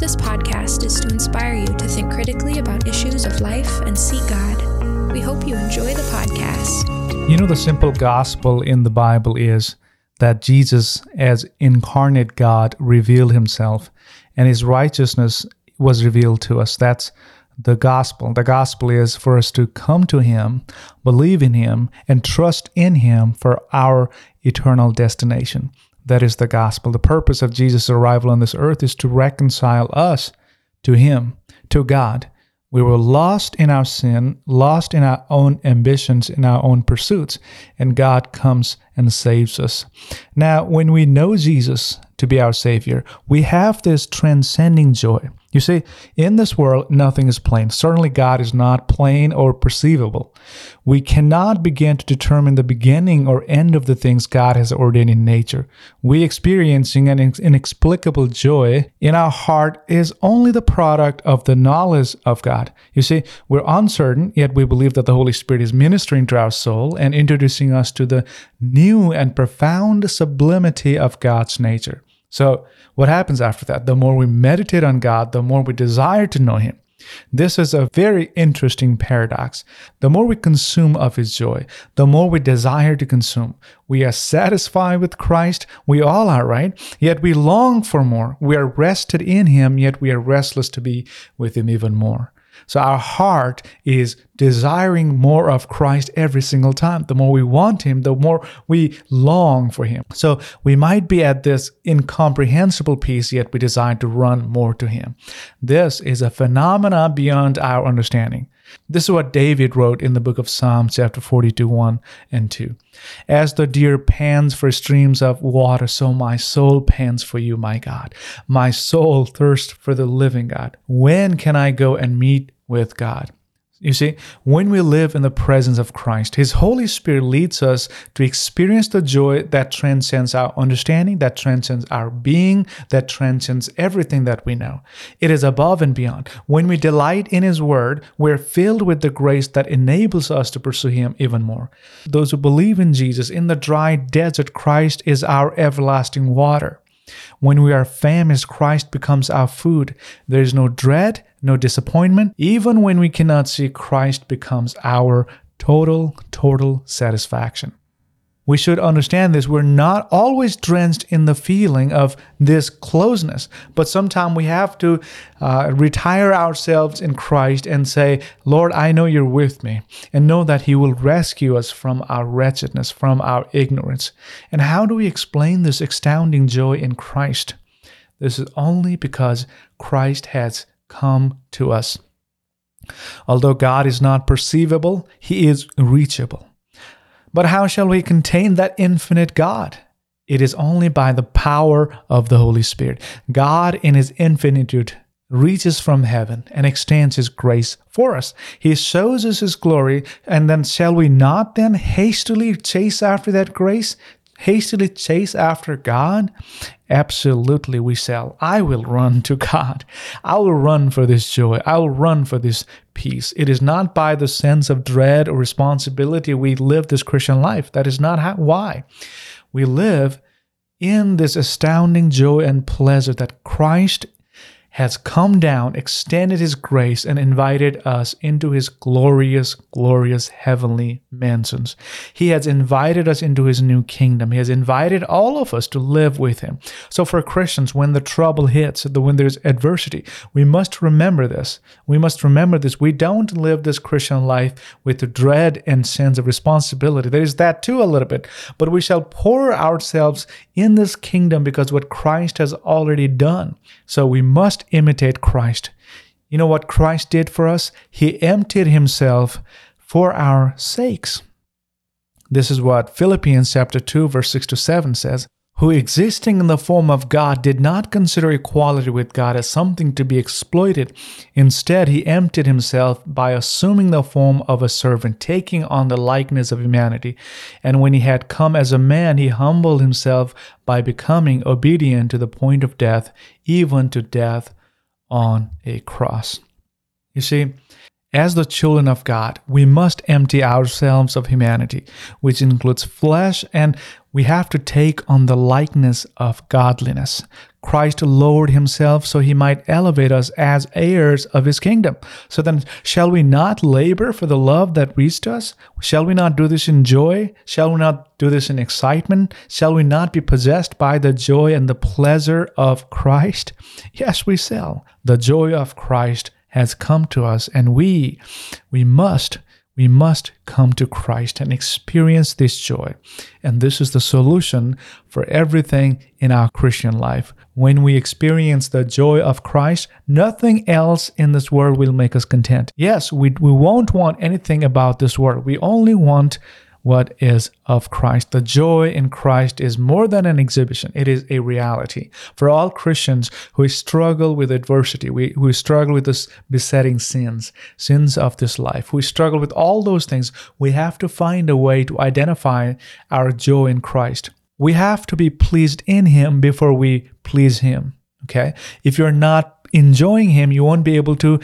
this podcast is to inspire you to think critically about issues of life and seek God. We hope you enjoy the podcast. You know, the simple gospel in the Bible is that Jesus, as incarnate God, revealed himself and his righteousness was revealed to us. That's the gospel. The gospel is for us to come to him, believe in him, and trust in him for our eternal destination. That is the gospel. The purpose of Jesus' arrival on this earth is to reconcile us to him, to God. We were lost in our sin, lost in our own ambitions, in our own pursuits, and God comes and saves us. Now, when we know Jesus to be our Savior, we have this transcending joy. You see, in this world, nothing is plain. Certainly, God is not plain or perceivable. We cannot begin to determine the beginning or end of the things God has ordained in nature. We experiencing an inexplicable joy in our heart is only the product of the knowledge of God. You see, we're uncertain, yet we believe that the Holy Spirit is ministering to our soul and introducing us to the new and profound sublimity of God's nature. So, what happens after that? The more we meditate on God, the more we desire to know Him. This is a very interesting paradox. The more we consume of His joy, the more we desire to consume. We are satisfied with Christ. We all are, right? Yet we long for more. We are rested in Him, yet we are restless to be with Him even more. So our heart is desiring more of Christ every single time. The more we want Him, the more we long for Him. So we might be at this incomprehensible peace, yet we desire to run more to Him. This is a phenomena beyond our understanding. This is what David wrote in the book of Psalms, chapter 42, 1 and 2. As the deer pants for streams of water, so my soul pants for you, my God. My soul thirsts for the living God. When can I go and meet with God? You see, when we live in the presence of Christ, His Holy Spirit leads us to experience the joy that transcends our understanding, that transcends our being, that transcends everything that we know. It is above and beyond. When we delight in His Word, we're filled with the grace that enables us to pursue Him even more. Those who believe in Jesus, in the dry desert, Christ is our everlasting water. When we are famished, Christ becomes our food. There is no dread, no disappointment. Even when we cannot see, Christ becomes our total, total satisfaction we should understand this. We're not always drenched in the feeling of this closeness, but sometimes we have to uh, retire ourselves in Christ and say, Lord, I know you're with me, and know that He will rescue us from our wretchedness, from our ignorance. And how do we explain this astounding joy in Christ? This is only because Christ has come to us. Although God is not perceivable, He is reachable. But how shall we contain that infinite God? It is only by the power of the Holy Spirit. God, in His infinitude, reaches from heaven and extends His grace for us. He shows us His glory, and then shall we not then hastily chase after that grace? Hastily chase after God? Absolutely, we shall. I will run to God. I will run for this joy. I will run for this peace. It is not by the sense of dread or responsibility we live this Christian life. That is not how, why. We live in this astounding joy and pleasure that Christ has come down, extended his grace, and invited us into his glorious, glorious heavenly mansions. He has invited us into his new kingdom. He has invited all of us to live with him. So, for Christians, when the trouble hits, when there's adversity, we must remember this. We must remember this. We don't live this Christian life with dread and sense of responsibility. There is that too, a little bit. But we shall pour ourselves in this kingdom because what Christ has already done. So, we must imitate Christ. You know what Christ did for us? He emptied himself for our sakes. This is what Philippians chapter 2 verse 6 to 7 says, who existing in the form of God did not consider equality with God as something to be exploited. Instead, he emptied himself by assuming the form of a servant, taking on the likeness of humanity. And when he had come as a man, he humbled himself by becoming obedient to the point of death, even to death on a cross. You see, As the children of God, we must empty ourselves of humanity, which includes flesh, and we have to take on the likeness of godliness. Christ lowered himself so he might elevate us as heirs of his kingdom. So then, shall we not labor for the love that reached us? Shall we not do this in joy? Shall we not do this in excitement? Shall we not be possessed by the joy and the pleasure of Christ? Yes, we shall. The joy of Christ has come to us and we we must we must come to Christ and experience this joy. And this is the solution for everything in our Christian life. When we experience the joy of Christ, nothing else in this world will make us content. Yes, we, we won't want anything about this world. We only want what is of Christ. The joy in Christ is more than an exhibition, it is a reality. For all Christians who struggle with adversity, we, who struggle with this besetting sins, sins of this life, who struggle with all those things, we have to find a way to identify our joy in Christ. We have to be pleased in Him before we please Him. Okay? If you're not enjoying Him, you won't be able to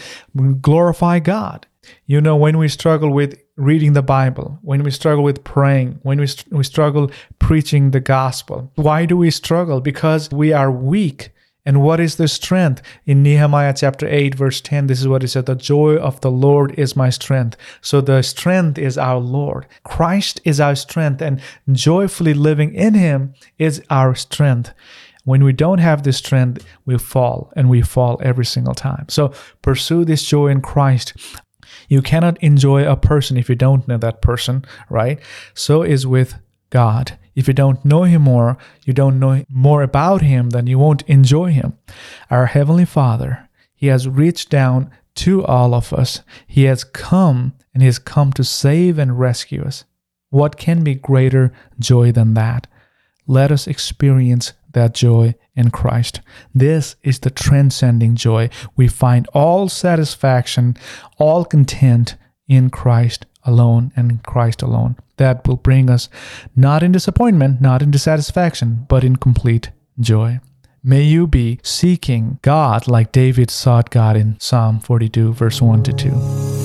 glorify God. You know, when we struggle with reading the Bible, when we struggle with praying, when we, we struggle preaching the gospel, why do we struggle? Because we are weak. And what is the strength? In Nehemiah chapter 8, verse 10, this is what it said The joy of the Lord is my strength. So the strength is our Lord. Christ is our strength, and joyfully living in Him is our strength. When we don't have this strength, we fall, and we fall every single time. So pursue this joy in Christ. You cannot enjoy a person if you don't know that person, right? So is with God. If you don't know Him more, you don't know more about Him, then you won't enjoy Him. Our Heavenly Father, He has reached down to all of us. He has come and He has come to save and rescue us. What can be greater joy than that? Let us experience that joy in Christ. This is the transcending joy. We find all satisfaction, all content in Christ alone and in Christ alone. That will bring us not in disappointment, not in dissatisfaction, but in complete joy. May you be seeking God like David sought God in Psalm 42, verse 1 to 2.